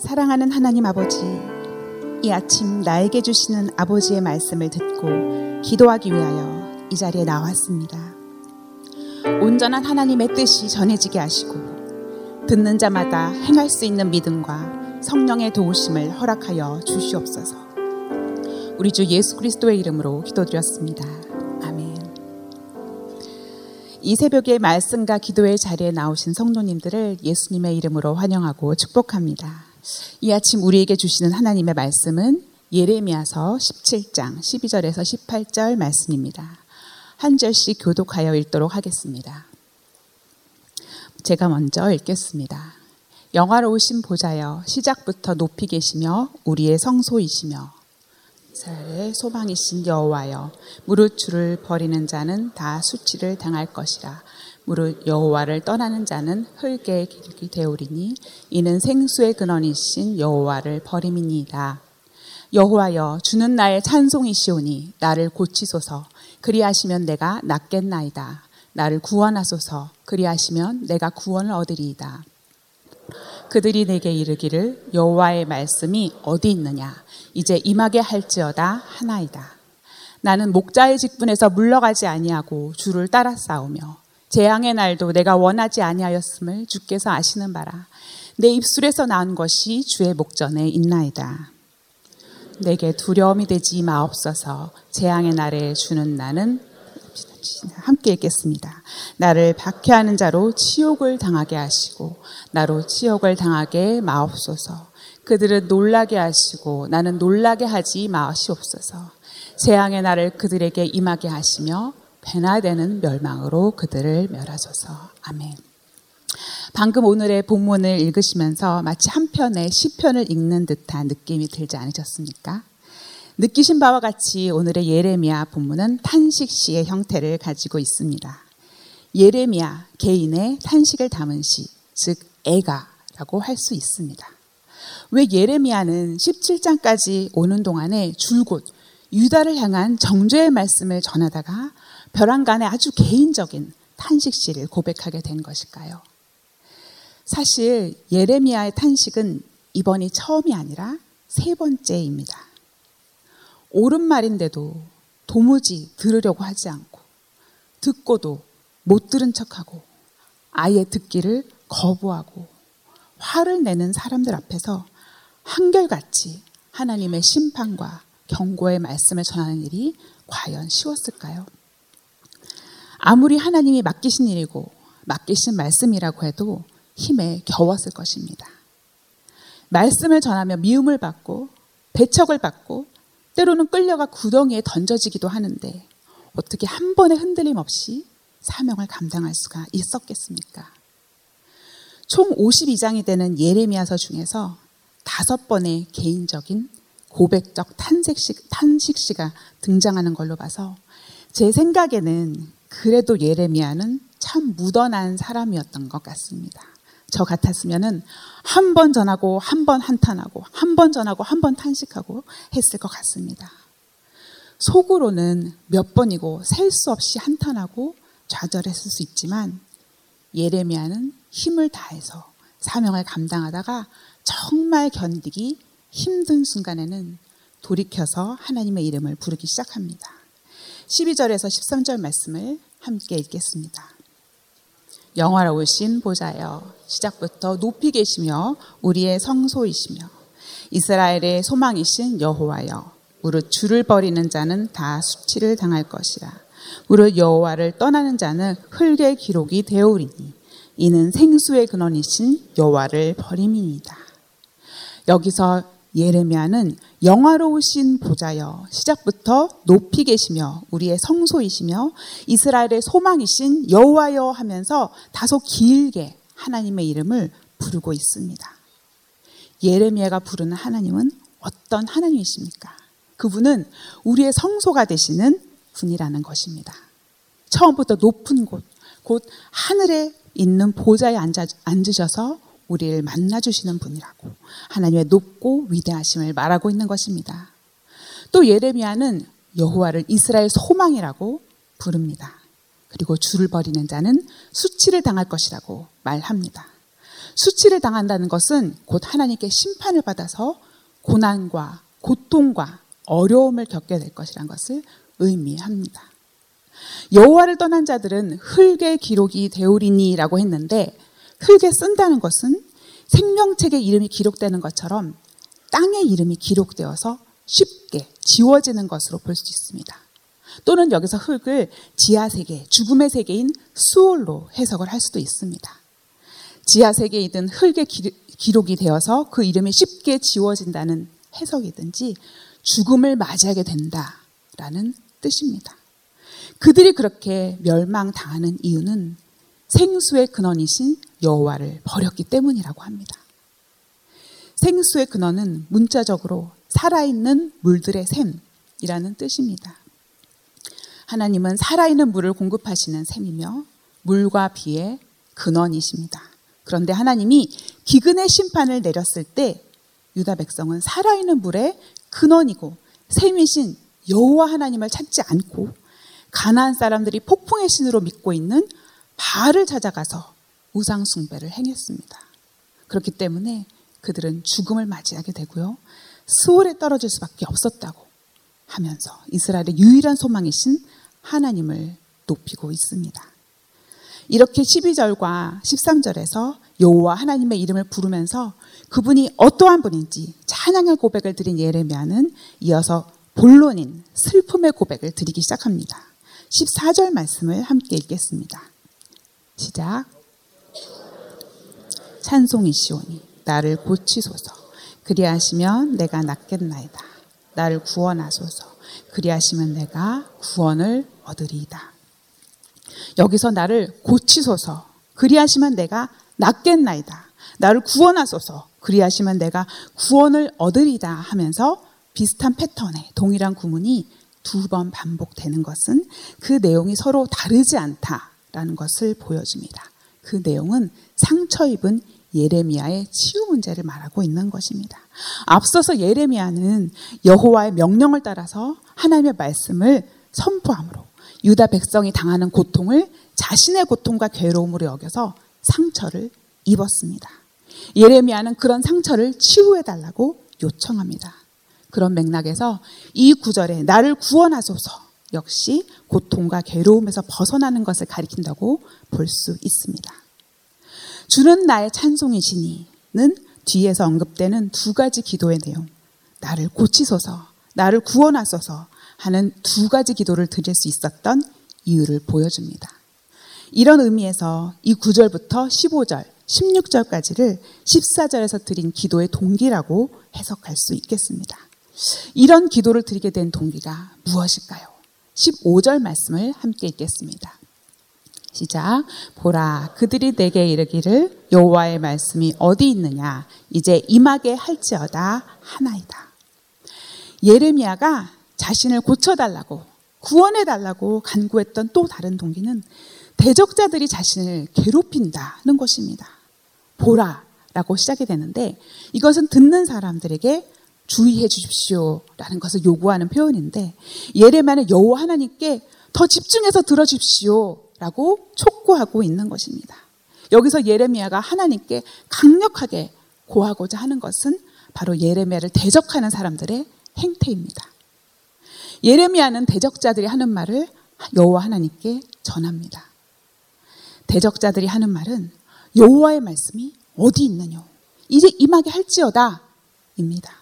사랑하는 하나님 아버지, 이 아침 나에게 주시는 아버지의 말씀을 듣고 기도하기 위하여 이 자리에 나왔습니다. 온전한 하나님의 뜻이 전해지게 하시고 듣는 자마다 행할 수 있는 믿음과 성령의 도우심을 허락하여 주시옵소서. 우리 주 예수 그리스도의 이름으로 기도드렸습니다. 아멘. 이 새벽에 말씀과 기도의 자리에 나오신 성도님들을 예수님의 이름으로 환영하고 축복합니다. 이 아침 우리에게 주시는 하나님의 말씀은 예레미야서 17장 12절에서 18절 말씀입니다. 한 절씩 교독하여 읽도록 하겠습니다. 제가 먼저 읽겠습니다. 영화로우신 보좌여 시작부터 높이 계시며 우리의 성소이시며 이스라엘의 소망이신 여호와여 무릇 주를 버리는 자는 다 수치를 당할 것이라 무릇 여호와를 떠나는 자는 흙의 길이 되오리니 이는 생수의 근원이신 여호와를 버림이니이다. 여호와여 주는 나의 찬송이시오니 나를 고치소서 그리하시면 내가 낫겠나이다. 나를 구원하소서 그리하시면 내가 구원을 얻으리이다. 그들이 내게 이르기를 여호와의 말씀이 어디 있느냐 이제 임하게 할지어다 하나이다. 나는 목자의 직분에서 물러가지 아니하고 주를 따라 싸우며 재앙의 날도 내가 원하지 아니하였음을 주께서 아시는 바라. 내 입술에서 나온 것이 주의 목전에 있나이다. 내게 두려움이 되지 마옵소서. 재앙의 날에 주는 나는 함께 읽겠습니다. 나를 박해하는 자로 치욕을 당하게 하시고 나로 치욕을 당하게 마옵소서. 그들은 놀라게 하시고 나는 놀라게 하지 마시옵소서. 재앙의 날을 그들에게 임하게 하시며 배나 되는 멸망으로 그들을 멸하소서. 아멘. 방금 오늘의 본문을 읽으시면서 마치 한 편의 시편을 읽는 듯한 느낌이 들지 않으셨습니까? 느끼신 바와 같이 오늘의 예레미야 본문은 탄식 시의 형태를 가지고 있습니다. 예레미야 개인의 탄식을 담은 시, 즉 애가라고 할 수 있습니다. 왜 예레미야는 17장까지 오는 동안에 줄곧 유다를 향한 정죄의 말씀을 전하다가 벼랑간에 아주 개인적인 탄식 시를 고백하게 된 것일까요? 사실 예레미야의 탄식은 이번이 처음이 아니라 세 번째입니다. 옳은 말인데도 도무지 들으려고 하지 않고 듣고도 못 들은 척하고 아예 듣기를 거부하고 화를 내는 사람들 앞에서 한결같이 하나님의 심판과 경고의 말씀을 전하는 일이 과연 쉬웠을까요? 아무리 하나님이 맡기신 일이고 맡기신 말씀이라고 해도 힘에 겨웠을 것입니다. 말씀을 전하며 미움을 받고 배척을 받고 때로는 끌려가 구덩이에 던져지기도 하는데 어떻게 한 번의 흔들림 없이 사명을 감당할 수가 있었겠습니까? 총 52장이 되는 예레미야서 중에서 다섯 번의 개인적인 고백적 탄식시, 탄식시가 등장하는 걸로 봐서 제 생각에는 그래도 예레미야는 참 묻어난 사람이었던 것 같습니다. 저 같았으면은 한 번 전하고 한 번 한탄하고 한 번 전하고 한 번 탄식하고 했을 것 같습니다. 속으로는 몇 번이고 셀 수 없이 한탄하고 좌절했을 수 있지만 예레미야는 힘을 다해서 사명을 감당하다가 정말 견디기 힘든 순간에는 돌이켜서 하나님의 이름을 부르기 시작합니다. 12절에서 13절 말씀을 함께 읽겠습니다. 영화로우신 보좌여 시작부터 높이 계시며 우리의 성소이시며 이스라엘의 소망이신 여호와여 무릇 주를 버리는 자는 다 수치를 당할 것이라 무릇 여호와를 떠나는 자는 흙의 기록이 되오리니 이는 생수의 근원이신 여호와를 버림이니이다. 여기서 예레미야는 영화로우신 보좌여 시작부터 높이 계시며 우리의 성소이시며 이스라엘의 소망이신 여호와여 하면서 다소 길게 하나님의 이름을 부르고 있습니다. 예레미야가 부르는 하나님은 어떤 하나님이십니까? 그분은 우리의 성소가 되시는 분이라는 것입니다. 처음부터 높은 곳, 곧 하늘에 있는 보좌에 앉아, 앉으셔서 우리를 만나주시는 분이라고 하나님의 높고 위대하심을 말하고 있는 것입니다. 또 예레미야는 여호와를 이스라엘 소망이라고 부릅니다. 그리고 주를 버리는 자는 수치를 당할 것이라고 말합니다. 수치를 당한다는 것은 곧 하나님께 심판을 받아서 고난과 고통과 어려움을 겪게 될 것이란 것을 의미합니다. 여호와를 떠난 자들은 흙의 기록이 되오리니라고 했는데 흙에 쓴다는 것은 생명책의 이름이 기록되는 것처럼 땅의 이름이 기록되어서 쉽게 지워지는 것으로 볼 수 있습니다. 또는 여기서 흙을 지하 세계, 죽음의 세계인 수월로 해석을 할 수도 있습니다. 지하 세계이든 흙의 기록이 되어서 그 이름이 쉽게 지워진다는 해석이든지 죽음을 맞이하게 된다라는 뜻입니다. 그들이 그렇게 멸망당하는 이유는 생수의 근원이신 여호와를 버렸기 때문이라고 합니다. 생수의 근원은 문자적으로 살아있는 물들의 샘이라는 뜻입니다. 하나님은 살아있는 물을 공급하시는 샘이며 물과 비의 근원이십니다. 그런데 하나님이 기근의 심판을 내렸을 때 유다 백성은 살아있는 물의 근원이고 샘이신 여호와 하나님을 찾지 않고 가나안 사람들이 폭풍의 신으로 믿고 있는 바알을 찾아가서 우상 숭배를 행했습니다. 그렇기 때문에 그들은 죽음을 맞이하게 되고요. 수월에 떨어질 수밖에 없었다고 하면서 이스라엘의 유일한 소망이신 하나님을 높이고 있습니다. 이렇게 12절과 13절에서 여호와 하나님의 이름을 부르면서 그분이 어떠한 분인지 찬양의 고백을 드린 예레미야는 이어서 본론인 슬픔의 고백을 드리기 시작합니다. 14절 말씀을 함께 읽겠습니다. 시작. 찬송이시오니 나를 고치소서. 그리하시면 내가 낫겠나이다. 나를 구원하소서. 그리하시면 내가 구원을 얻으리이다. 여기서 나를 고치소서. 그리하시면 내가 낫겠나이다. 나를 구원하소서. 그리하시면 내가 구원을 얻으리다 하면서 비슷한 패턴의 동일한 구문이 두 번 반복되는 것은 그 내용이 서로 다르지 않다라는 것을 보여줍니다. 그 내용은 상처 입은 예레미야의 치유 문제를 말하고 있는 것입니다. 앞서서 예레미야는 여호와의 명령을 따라서 하나님의 말씀을 선포함으로 유다 백성이 당하는 고통을 자신의 고통과 괴로움으로 여겨서 상처를 입었습니다. 예레미야는 그런 상처를 치유해 달라고 요청합니다. 그런 맥락에서 이 구절에 나를 구원하소서 역시 고통과 괴로움에서 벗어나는 것을 가리킨다고 볼 수 있습니다. 주는 나의 찬송이시니는 뒤에서 언급되는 두 가지 기도의 내용. 나를 고치소서, 나를 구원하소서 하는 두 가지 기도를 드릴 수 있었던 이유를 보여줍니다. 이런 의미에서 이 9절부터 15절, 16절까지를 14절에서 드린 기도의 동기라고 해석할 수 있겠습니다. 이런 기도를 드리게 된 동기가 무엇일까요? 15절 말씀을 함께 읽겠습니다. 시작. 보라, 그들이 내게 이르기를 여호와의 말씀이 어디 있느냐? 이제 임하게 할지어다 하나이다. 예레미야가 자신을 고쳐달라고 구원해달라고 간구했던 또 다른 동기는 대적자들이 자신을 괴롭힌다는 것입니다. 보라라고 시작이 되는데 이것은 듣는 사람들에게 주의해 주십시오라는 것을 요구하는 표현인데 예레미야는 여호와 하나님께 더 집중해서 들어 주십시오 라고 촉구하고 있는 것입니다. 여기서 예레미야가 하나님께 강력하게 고하고자 하는 것은 바로 예레미야를 대적하는 사람들의 행태입니다. 예레미야는 대적자들이 하는 말을 여호와 하나님께 전합니다. 대적자들이 하는 말은 여호와의 말씀이 어디 있느냐? 이제 임하게 할지어다입니다.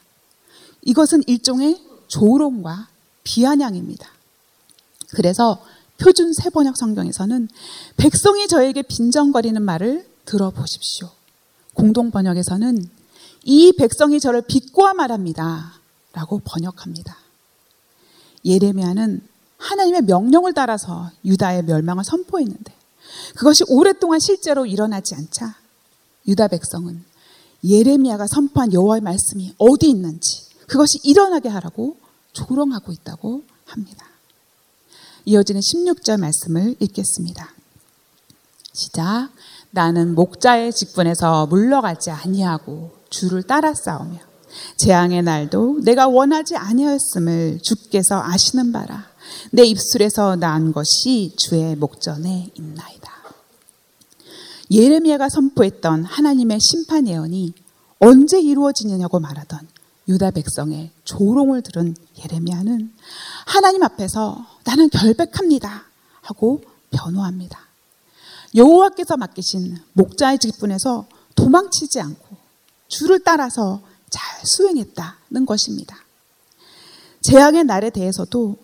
이것은 일종의 조롱과 비아냥입니다. 그래서 표준 세 번역 성경에서는 백성이 저에게 빈정거리는 말을 들어보십시오. 공동 번역에서는 이 백성이 저를 비꼬아 말합니다. 라고 번역합니다. 예레미야는 하나님의 명령을 따라서 유다의 멸망을 선포했는데 그것이 오랫동안 실제로 일어나지 않자 유다 백성은 예레미야가 선포한 여호와의 말씀이 어디 있는지 그것이 일어나게 하라고 조롱하고 있다고 합니다. 이어지는 16절 말씀을 읽겠습니다. 시작. 나는 목자의 직분에서 물러가지 아니하고 주를 따라 싸우며 재앙의 날도 내가 원하지 아니하였음을 주께서 아시는 바라. 내 입술에서 난 것이 주의 목전에 있나이다. 예레미야가 선포했던 하나님의 심판 예언이 언제 이루어지느냐고 말하던 유다 백성의 조롱을 들은 예레미야는 하나님 앞에서 나는 결백합니다 하고 변호합니다. 여호와께서 맡기신 목자의 직분에서 도망치지 않고 주를 따라서 잘 수행했다는 것입니다. 재앙의 날에 대해서도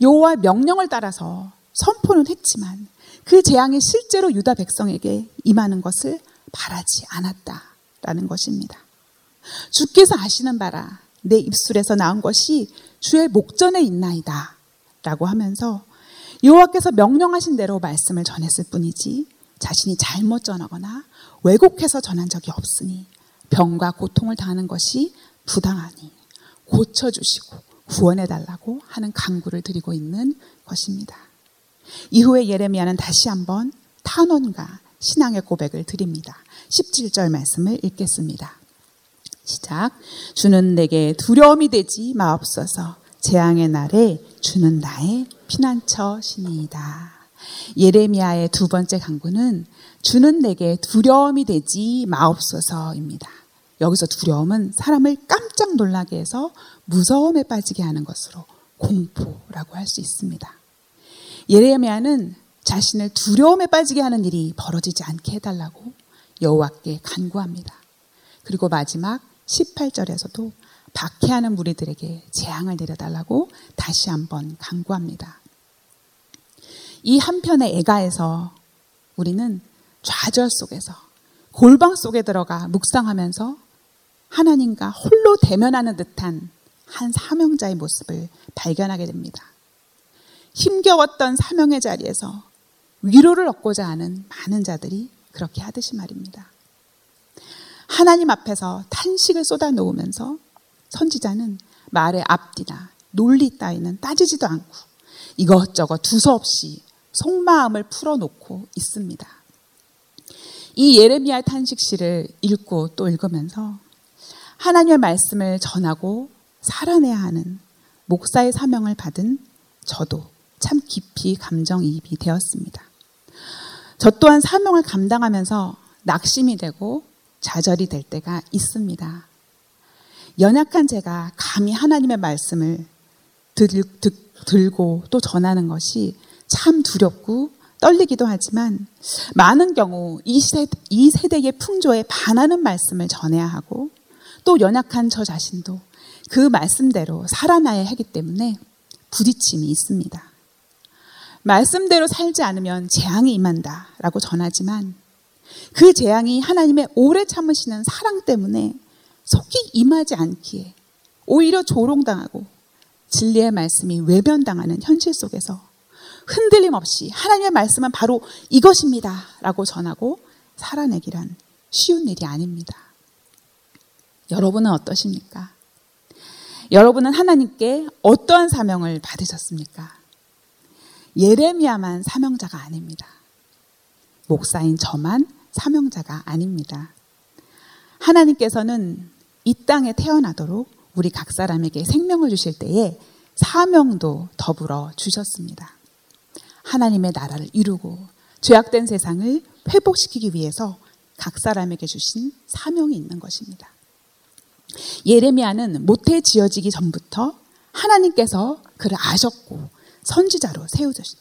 여호와 명령을 따라서 선포는 했지만 그 재앙이 실제로 유다 백성에게 임하는 것을 바라지 않았다라는 것입니다. 주께서 아시는 바라 내 입술에서 나온 것이 주의 목전에 있나이다 라고 하면서 여호와께서 명령하신 대로 말씀을 전했을 뿐이지 자신이 잘못 전하거나 왜곡해서 전한 적이 없으니 병과 고통을 당하는 것이 부당하니 고쳐주시고 구원해 달라고 하는 강구를 드리고 있는 것입니다. 이후에 예레미야는 다시 한번 탄원과 신앙의 고백을 드립니다. 17절 말씀을 읽겠습니다. 시작. 주는 내게 두려움이 되지 마옵소서. 재앙의 날에 주는 나의 피난처시니이다. 예레미야의 두 번째 강구는 주는 내게 두려움이 되지 마옵소서입니다. 여기서 두려움은 사람을 깜짝 놀라게 해서 무서움에 빠지게 하는 것으로 공포라고 할 수 있습니다. 예레미야는 자신을 두려움에 빠지게 하는 일이 벌어지지 않게 해달라고 여호와께 간구합니다. 그리고 마지막 18절에서도 박해하는 무리들에게 재앙을 내려달라고 다시 한번 간구합니다. 이 한편의 애가에서 우리는 좌절 속에서 골방 속에 들어가 묵상하면서 하나님과 홀로 대면하는 듯한 한 사명자의 모습을 발견하게 됩니다. 힘겨웠던 사명의 자리에서 위로를 얻고자 하는 많은 자들이 그렇게 하듯이 말입니다. 하나님 앞에서 탄식을 쏟아 놓으면서 선지자는 말의 앞뒤나 논리 따위는 따지지도 않고 이것저것 두서없이 속마음을 풀어놓고 있습니다. 이 예레미야 탄식시를 읽고 또 읽으면서 하나님의 말씀을 전하고 살아내야 하는 목사의 사명을 받은 저도 참 깊이 감정이입이 되었습니다. 저 또한 사명을 감당하면서 낙심이 되고 좌절이 될 때가 있습니다. 연약한 제가 감히 하나님의 말씀을 들, 들, 들 고 또 전하는 것이 참 두렵고 떨리기도 하지만 많은 경우 이, 세대, 이 세대의 풍조에 반하는 말씀을 전해야 하고 또 연약한 저 자신도 그 말씀대로 살아나야 하기 때문에 부딪힘이 있습니다. 말씀대로 살지 않으면 재앙이 임한다 라고 전하지만 그 재앙이 하나님의 오래 참으시는 사랑 때문에 속히 임하지 않기에 오히려 조롱당하고 진리의 말씀이 외면당하는 현실 속에서 흔들림 없이 하나님의 말씀은 바로 이것입니다. 라고 전하고 살아내기란 쉬운 일이 아닙니다. 여러분은 어떠십니까? 여러분은 하나님께 어떠한 사명을 받으셨습니까? 예레미야만 사명자가 아닙니다. 목사인 저만 사명자가 아닙니다. 하나님께서는 이 땅에 태어나도록 우리 각 사람에게 생명을 주실 때에 사명도 더불어 주셨습니다. 하나님의 나라를 이루고 죄악된 세상을 회복시키기 위해서 각 사람에게 주신 사명이 있는 것입니다. 예레미야는 모태 지어지기 전부터 하나님께서 그를 아셨고 선지자로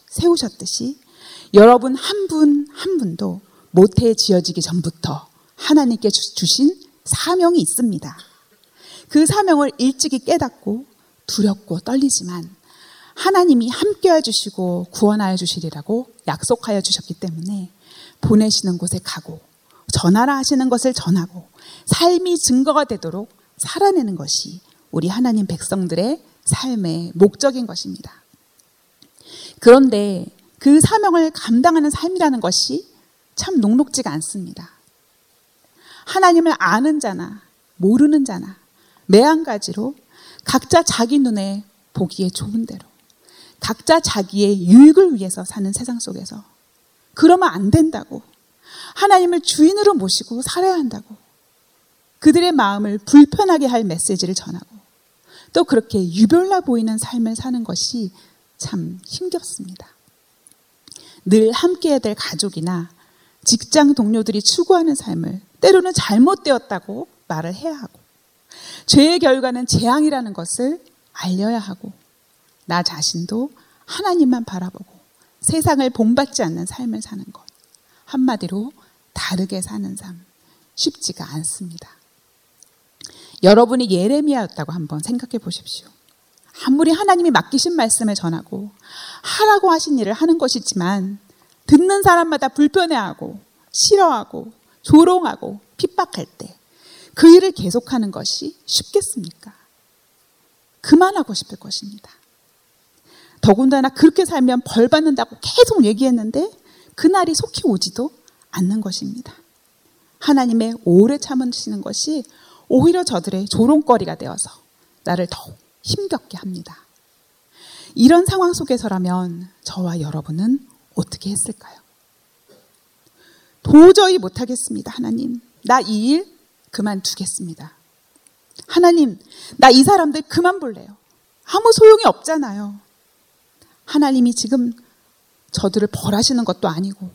세우셨듯이 여러분 한 분한 한 분도 모태 지어지기 전부터 하나님께 주신 사명이 있습니다. 그 사명을 일찍이 깨닫고 두렵고 떨리지만 하나님이 함께해 주시고 구원하여 주시리라고 약속하여 주셨기 때문에 보내시는 곳에 가고 전하라 하시는 것을 전하고 삶이 증거가 되도록 살아내는 것이 우리 하나님 백성들의 삶의 목적인 것입니다. 그런데 그 사명을 감당하는 삶이라는 것이 참 녹록지가 않습니다. 하나님을 아는 자나 모르는 자나 매한가지로 각자 자기 눈에 보기에 좋은 대로 각자 자기의 유익을 위해서 사는 세상 속에서 그러면 안 된다고 하나님을 주인으로 모시고 살아야 한다고 그들의 마음을 불편하게 할 메시지를 전하고 또 그렇게 유별나 보이는 삶을 사는 것이 참 힘겹습니다. 늘 함께해야 될 가족이나 직장 동료들이 추구하는 삶을 때로는 잘못되었다고 말을 해야 하고 죄의 결과는 재앙이라는 것을 알려야 하고 나 자신도 하나님만 바라보고 세상을 본받지 않는 삶을 사는 것. 한마디로 다르게 사는 삶. 쉽지가 않습니다. 여러분이 예레미야였다고 한번 생각해 보십시오. 아무리 하나님이 맡기신 말씀을 전하고 하라고 하신 일을 하는 것이지만 듣는 사람마다 불편해하고 싫어하고 조롱하고 핍박할 때 그 일을 계속하는 것이 쉽겠습니까? 그만하고 싶을 것입니다. 더군다나 그렇게 살면 벌 받는다고 계속 얘기했는데 그날이 속히 오지도 않는 것입니다. 하나님의 오래 참으시는 것이 오히려 저들의 조롱거리가 되어서 나를 더욱 힘겹게 합니다. 이런 상황 속에서라면 저와 여러분은 어떻게 했을까요? 도저히 못하겠습니다, 하나님. 나 이 일 그만두겠습니다. 하나님, 나 이 사람들 그만 볼래요. 아무 소용이 없잖아요. 하나님이 지금 저들을 벌하시는 것도 아니고,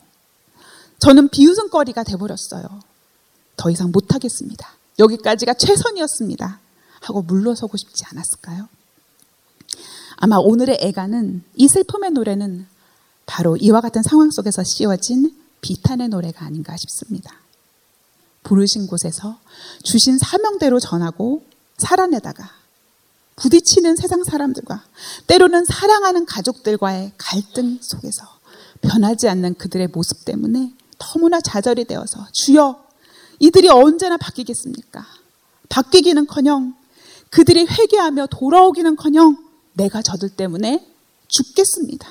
저는 비웃음거리가 돼버렸어요. 더 이상 못하겠습니다. 여기까지가 최선이었습니다. 하고 물러서고 싶지 않았을까요? 아마 오늘의 애가는 이 슬픔의 노래는 바로 이와 같은 상황 속에서 씌워진 비탄의 노래가 아닌가 싶습니다. 부르신 곳에서 주신 사명대로 전하고 살아내다가 부딪히는 세상 사람들과 때로는 사랑하는 가족들과의 갈등 속에서 변하지 않는 그들의 모습 때문에 너무나 좌절이 되어서 주여 이들이 언제나 바뀌겠습니까? 바뀌기는커녕 그들이 회개하며 돌아오기는커녕 내가 저들 때문에 죽겠습니다.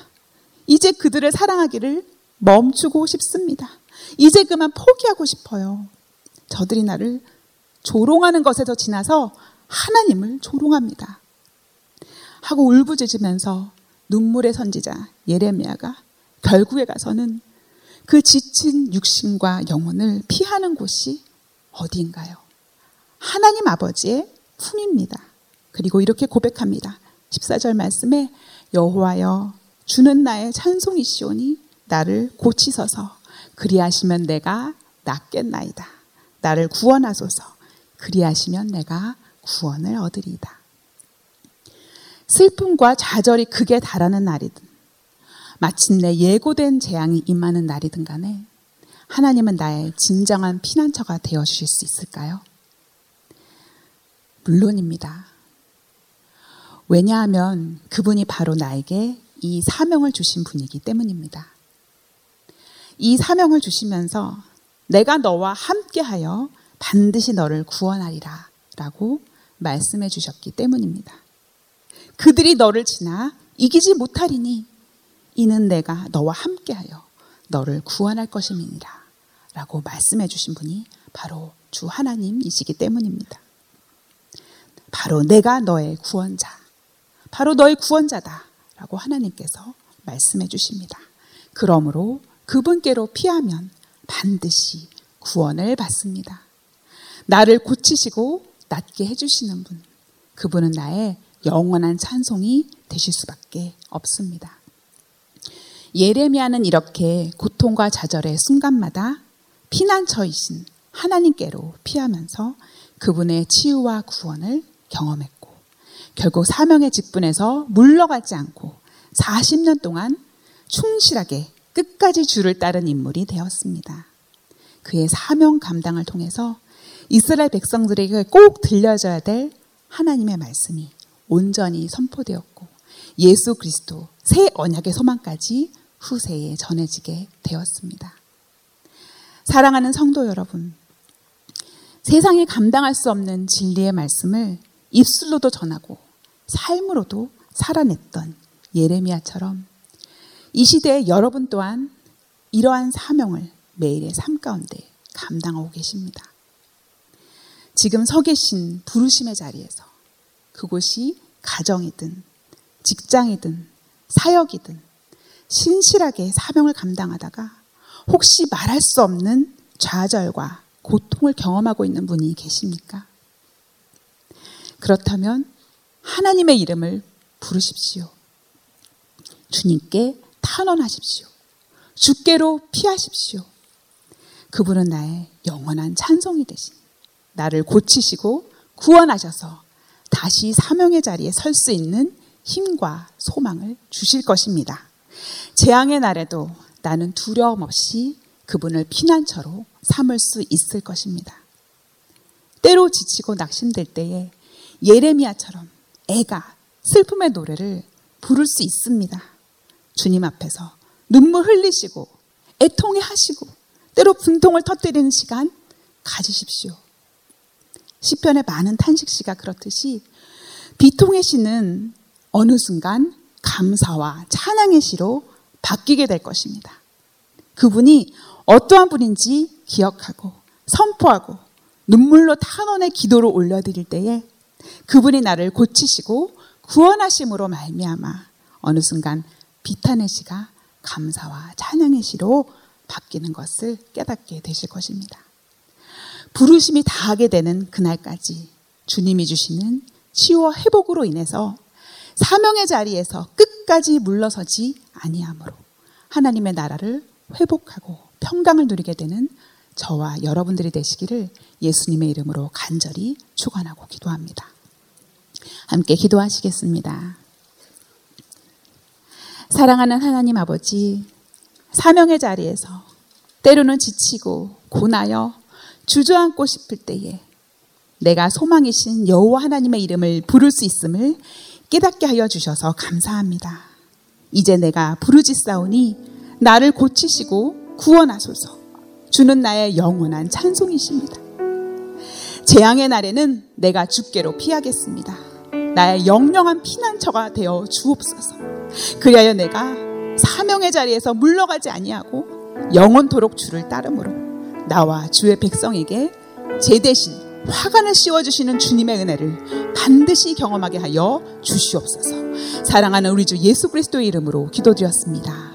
이제 그들을 사랑하기를 멈추고 싶습니다. 이제 그만 포기하고 싶어요. 저들이 나를 조롱하는 것에서 지나서 하나님을 조롱합니다. 하고 울부짖으면서 눈물의 선지자 예레미야가 결국에 가서는 그 지친 육신과 영혼을 피하는 곳이 어디인가요? 하나님 아버지의 품입니다. 그리고 이렇게 고백합니다. 14절 말씀에 여호와여 주는 나의 찬송이시오니 나를 고치소서 그리하시면 내가 낫겠나이다. 나를 구원하소서 그리하시면 내가 구원을 얻으리이다. 슬픔과 좌절이 극에 달하는 날이든 마침내 예고된 재앙이 임하는 날이든 간에 하나님은 나의 진정한 피난처가 되어 주실 수 있을까요? 물론입니다. 왜냐하면 그분이 바로 나에게 이 사명을 주신 분이기 때문입니다. 이 사명을 주시면서 내가 너와 함께하여 반드시 너를 구원하리라 라고 말씀해 주셨기 때문입니다. 그들이 너를 지나 이기지 못하리니 이는 내가 너와 함께하여 너를 구원할 것임이니라 라고 말씀해 주신 분이 바로 주 하나님이시기 때문입니다. 바로 내가 너의 구원자, 바로 너의 구원자다 라고 하나님께서 말씀해 주십니다. 그러므로 그분께로 피하면 반드시 구원을 받습니다. 나를 고치시고 낫게 해주시는 분, 그분은 나의 영원한 찬송이 되실 수밖에 없습니다. 예레미야는 이렇게 고통과 좌절의 순간마다 피난처이신 하나님께로 피하면서 그분의 치유와 구원을 경험했고 결국 사명의 직분에서 물러가지 않고 40년 동안 충실하게 끝까지 주를 따른 인물이 되었습니다. 그의 사명 감당을 통해서 이스라엘 백성들에게 꼭 들려져야 될 하나님의 말씀이 온전히 선포되었고 예수 그리스도 새 언약의 소망까지 후세에 전해지게 되었습니다. 사랑하는 성도 여러분, 세상에 감당할 수 없는 진리의 말씀을 입술로도 전하고 삶으로도 살아냈던 예레미야처럼 이 시대에 여러분 또한 이러한 사명을 매일의 삶 가운데 감당하고 계십니다. 지금 서 계신 부르심의 자리에서 그곳이 가정이든 직장이든 사역이든 신실하게 사명을 감당하다가 혹시 말할 수 없는 좌절과 고통을 경험하고 있는 분이 계십니까? 그렇다면 하나님의 이름을 부르십시오. 주님께 탄원하십시오. 주께로 피하십시오. 그분은 나의 영원한 찬송이 되신 나를 고치시고 구원하셔서 다시 사명의 자리에 설 수 있는 힘과 소망을 주실 것입니다. 재앙의 날에도 나는 두려움 없이 그분을 피난처로 삼을 수 있을 것입니다. 때로 지치고 낙심될 때에 예레미야처럼 애가 슬픔의 노래를 부를 수 있습니다. 주님 앞에서 눈물 흘리시고 애통해 하시고 때로 분통을 터뜨리는 시간 가지십시오. 시편의 많은 탄식시가 그렇듯이 비통의 시는 어느 순간 감사와 찬양의 시로 바뀌게 될 것입니다. 그분이 어떠한 분인지 기억하고 선포하고 눈물로 탄원의 기도를 올려드릴 때에 그분이 나를 고치시고 구원하심으로 말미암아 어느 순간 비탄의 시가 감사와 찬양의 시로 바뀌는 것을 깨닫게 되실 것입니다. 부르심이 다하게 되는 그날까지 주님이 주시는 치유와 회복으로 인해서 사명의 자리에서 끝까지 물러서지 아니하므로 하나님의 나라를 회복하고 평강을 누리게 되는 저와 여러분들이 되시기를 예수님의 이름으로 간절히 축원하고 기도합니다. 함께 기도하시겠습니다. 사랑하는 하나님 아버지, 사명의 자리에서 때로는 지치고 고나여 주저앉고 싶을 때에 내가 소망이신 여호와 하나님의 이름을 부를 수 있음을 깨닫게 하여 주셔서 감사합니다. 이제 내가 부르짖사오니 나를 고치시고 구원하소서. 주는 나의 영원한 찬송이십니다. 재앙의 날에는 내가 주께로 피하겠습니다. 나의 영영한 피난처가 되어 주옵소서. 그리하여 내가 사명의 자리에서 물러가지 아니하고 영원토록 주를 따름으로 나와 주의 백성에게 제 대신 화관을 씌워주시는 주님의 은혜를 반드시 경험하게 하여 주시옵소서. 사랑하는 우리 주 예수 그리스도의 이름으로 기도드렸습니다.